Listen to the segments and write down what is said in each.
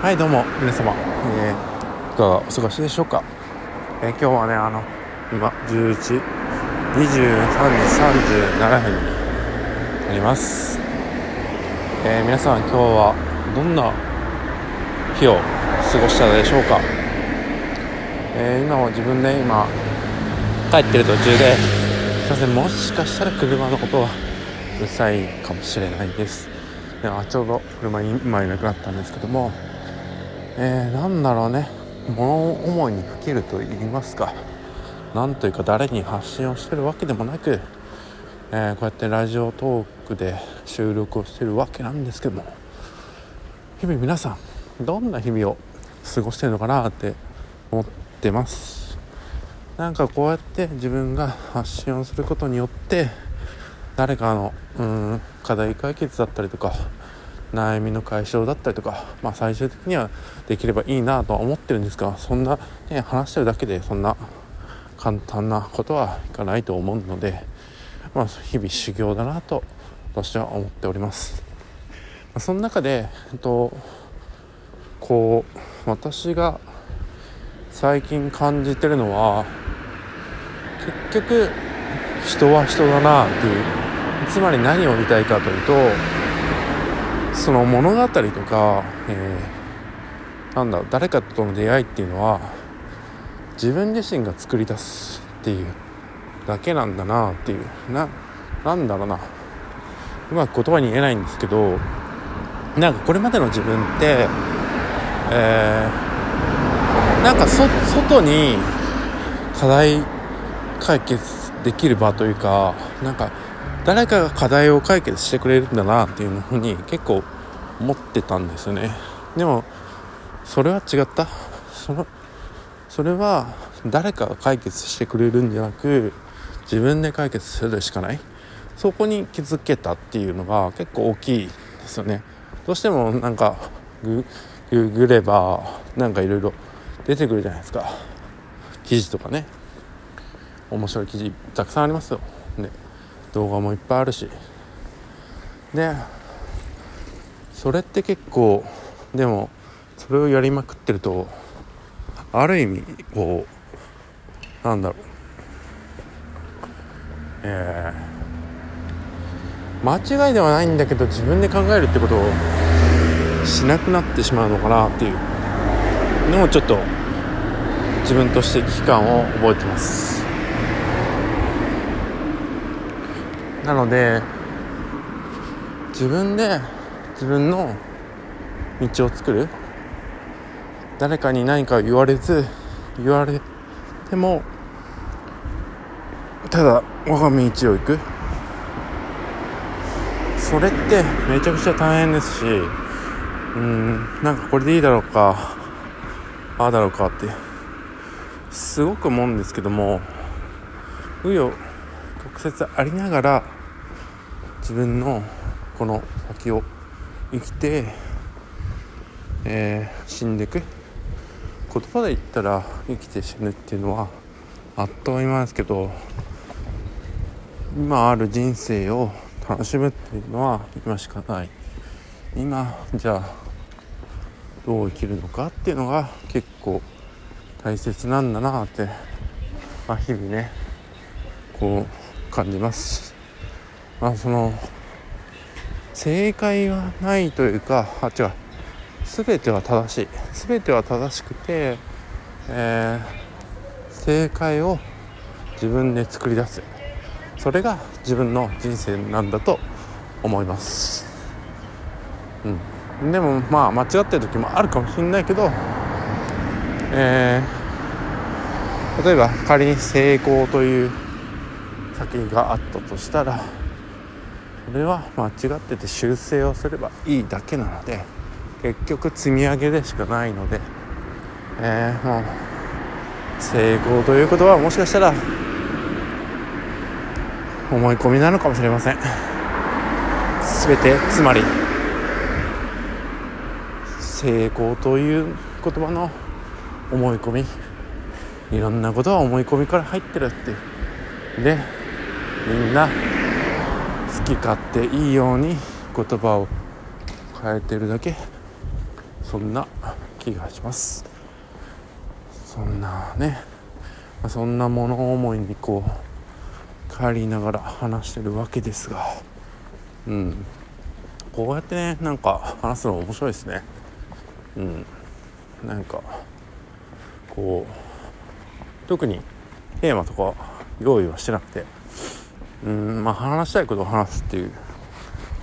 はいどうも皆様、えー、いかがお過ごしでしょうか、えー、今日はねあの今11時23時37分になります、えー、皆さん今日はどんな日を過ごしたでしょうか、えー、今は自分で今帰ってる途中ですいませんもしかしたら車の音はうるさいかもしれないです。いやちょうど車に今いなくなったんですけどもえー、なんだろうね。物思いにふけると言いますか。なんというか誰に発信をしてるわけでもなく、えー、こうやってラジオトークで収録をしてるわけなんですけども。日々皆さんどんな日々を過ごしてるのかなって思ってます。なんかこうやって自分が発信をすることによって誰かのうん課題解決だったりとか悩みの解消だったりとか、まあ、最終的にはできればいいなとは思ってるんですがそんな、ね、話してるだけでそんな簡単なことはいかないと思うので、まあ、日々修行だなと私は思っております。まあ、その中で、えっと、こう私が最近感じてるのは結局人は人だなっていうつまり何を言いたいかというとその物語とか、えー、なんだ誰かとの出会いっていうのは自分自身が作り出すっていうだけなんだなっていうななんだろうな。うまく言葉に言えないんですけどなんかこれまでの自分って、えー、なんかそ外に課題解決できる場というかなんか誰かが課題を解決してくれるんだなっていうふうに結構思ってたんですよね。でもそれは違った。そのそれは誰かが解決してくれるんじゃなく自分で解決するしかない。そこに気づけたっていうのが結構大きいですよね。どうしてもなんかググればなんかいろいろ出てくるじゃないですか。記事とかね。面白い記事たくさんありますよ。で動画もいっぱいあるし。でそれって結構でもそれをやりまくってるとある意味こうなんだろう。えー、間違いではないんだけど自分で考えるってことをしなくなってしまうのかなっていうのもちょっと自分として危機感を覚えてます。なので自分で自分の道を作る。誰かに何か言われず言われてもただ我が道を行く。それってめちゃくちゃ大変ですしうんなんかこれでいいだろうかああだろうかってすごく思うんですけども紆余曲折ありながら自分のこの先を生きて、えー、死んでいく。言葉で言ったら生きて死ぬっていうのはあっという間ですけど今ある人生を楽しむっていうのは今しかない。今じゃあどう生きるのかっていうのが結構大切なんだなって、まあ、日々ねこう感じます。まあその正解はないというかあ違う。全ては正しい。全ては正しくて、えー、正解を自分で作り出す。それが自分の人生なんだと思います。うん。でもまあ間違ってる時もあるかもしれないけどえー、例えば仮に成功という先があったとしたらそれは間違ってて修正をすればいいだけなので結局積み上げでしかないので、えー、もう成功ということはもしかしたら思い込みなのかもしれません。全てつまり成功という言葉の思い込みいろんなことは思い込みから入ってるっていう。でみんな好き勝手いいように言葉を変えてるだけそんな気がします。そんなね、そんな物思いにこう帰りながら話してるわけですが。うん。こうやってねなんか話すの面白いですね。うん。なんかこう特にテーマとか用意はしてなくて。うんまあ話したいことを話すっていう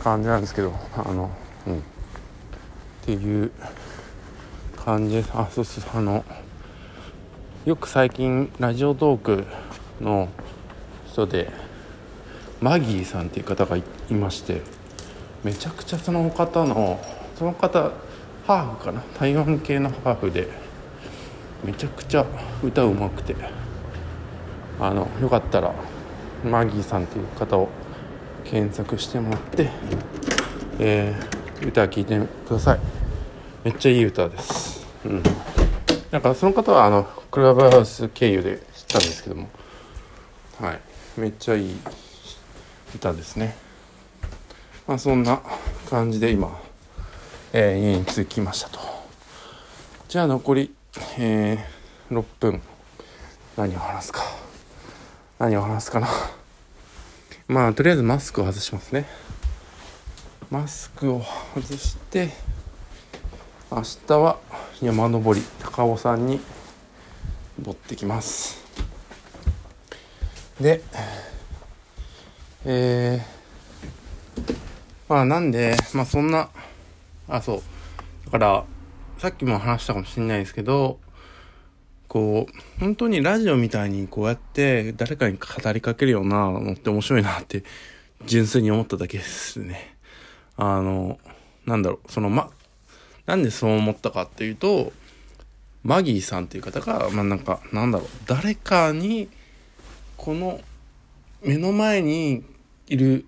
感じなんですけどあのうん。っていう感じです。あそうそうあのよく最近ラジオトークの人でマギーさんっていう方がいましてめちゃくちゃその方のその方ハーフかな？台湾系のハーフでめちゃくちゃ歌うまくてあのよかったらマギーさんっていう方を検索してもらって、えー、歌聴いてください。めっちゃいい歌です。うん。なんかその方はあのクラブハウス経由で知ったんですけども。はい。めっちゃいい歌ですね。まあそんな感じで今、えー、家に着きましたと。じゃあ残り、えー、6分。何を話すか。何を話すかな。まあとりあえずマスクを外しますね。マスクを外して明日は山登り高尾山に登ってきます。でえー、まあなんでまあそんなあそう。だからさっきも話したかもしれないですけどこう、本当にラジオみたいにこうやって誰かに語りかけるようなのって面白いなって純粋に思っただけですね。あの、なんだろう、そのま、なんでそう思ったかっていうと、マギーさんっていう方が、まあなんか、なんだろう、誰かに、この目の前にいる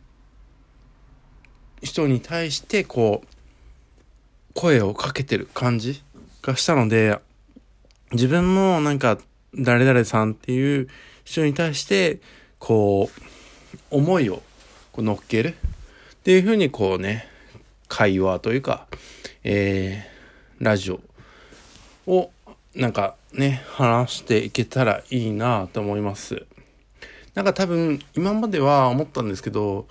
人に対してこう、声をかけてる感じがしたので、自分もなんか、誰々さんっていう人に対して、こう、思いをこう乗っけるっていうふうにこうね、会話というか、えー、ラジオをなんかね、話していけたらいいなと思います。なんか多分今までは思ったんですけど、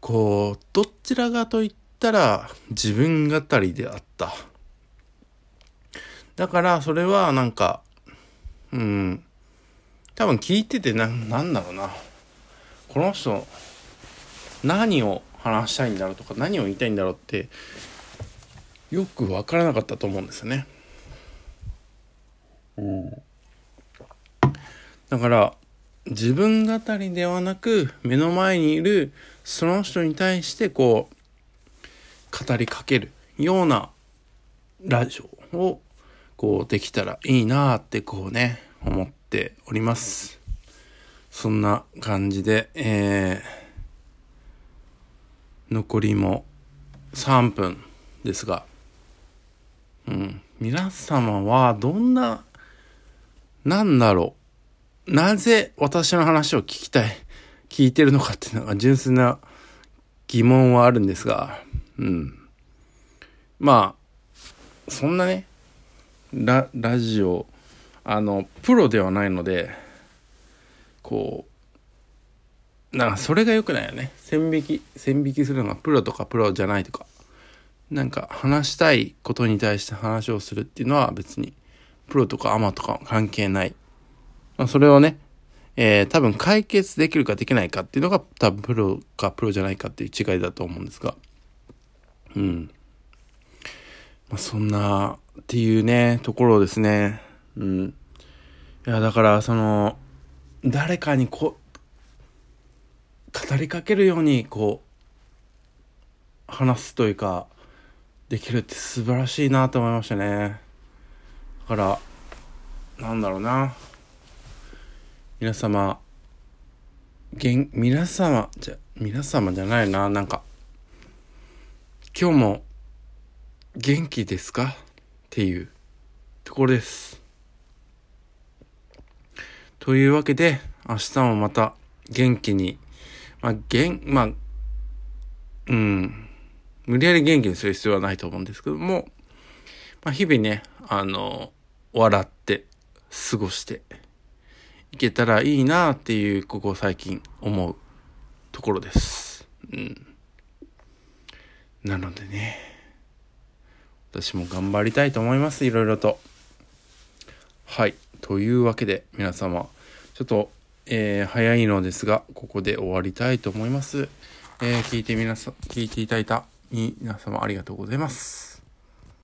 こう、どちらかと言ったら自分語りであった。だからそれはなんか、うん、多分聞いててな、なんだろうな。この人、何を話したいんだろうとか、何を言いたいんだろうって、よくわからなかったと思うんですよね。うん。だから、自分語りではなく、目の前にいるその人に対してこう、語りかけるようなラジオをこうできたらいいなーってこうね、思っております。そんな感じで、えー、残りも3分ですが、うん、皆様はどんな、なんだろう、なぜ私の話を聞きたい、聞いてるのかっていうのが純粋な疑問はあるんですが、うん。まあ、そんなね、ララジオあのプロではないのでこうなんかそれが良くないよね。線引き線引きするのがプロとかプロじゃないとか。なんか話したいことに対して話をするっていうのは別にプロとかアマとか関係ない、まあ、それをねえー、多分解決できるかできないかっていうのが多分プロかプロじゃないかっていう違いだと思うんですが。うん。まあ、そんなっていうね、ところですね。うん。いや、だから、その、誰かにこう、語りかけるように、こう、話すというか、できるって素晴らしいなと思いましたね。だから、なんだろうな。皆様、げん、皆様、じゃ、皆様じゃないな、なんか、今日も元気ですか？っていうところです。というわけで、明日もまた元気に、まあ、元、まあ、うん、無理やり元気にする必要はないと思うんですけども、まあ、日々ね、あの、笑って過ごしていけたらいいなっていう、ここ最近思うところです。うん。なのでね、私も頑張りたいと思います、いろいろと。はい。というわけで、皆様、ちょっと、えー、早いのですが、ここで終わりたいと思います。えー、聞いて皆さん、聞いていただいた皆様ありがとうございます。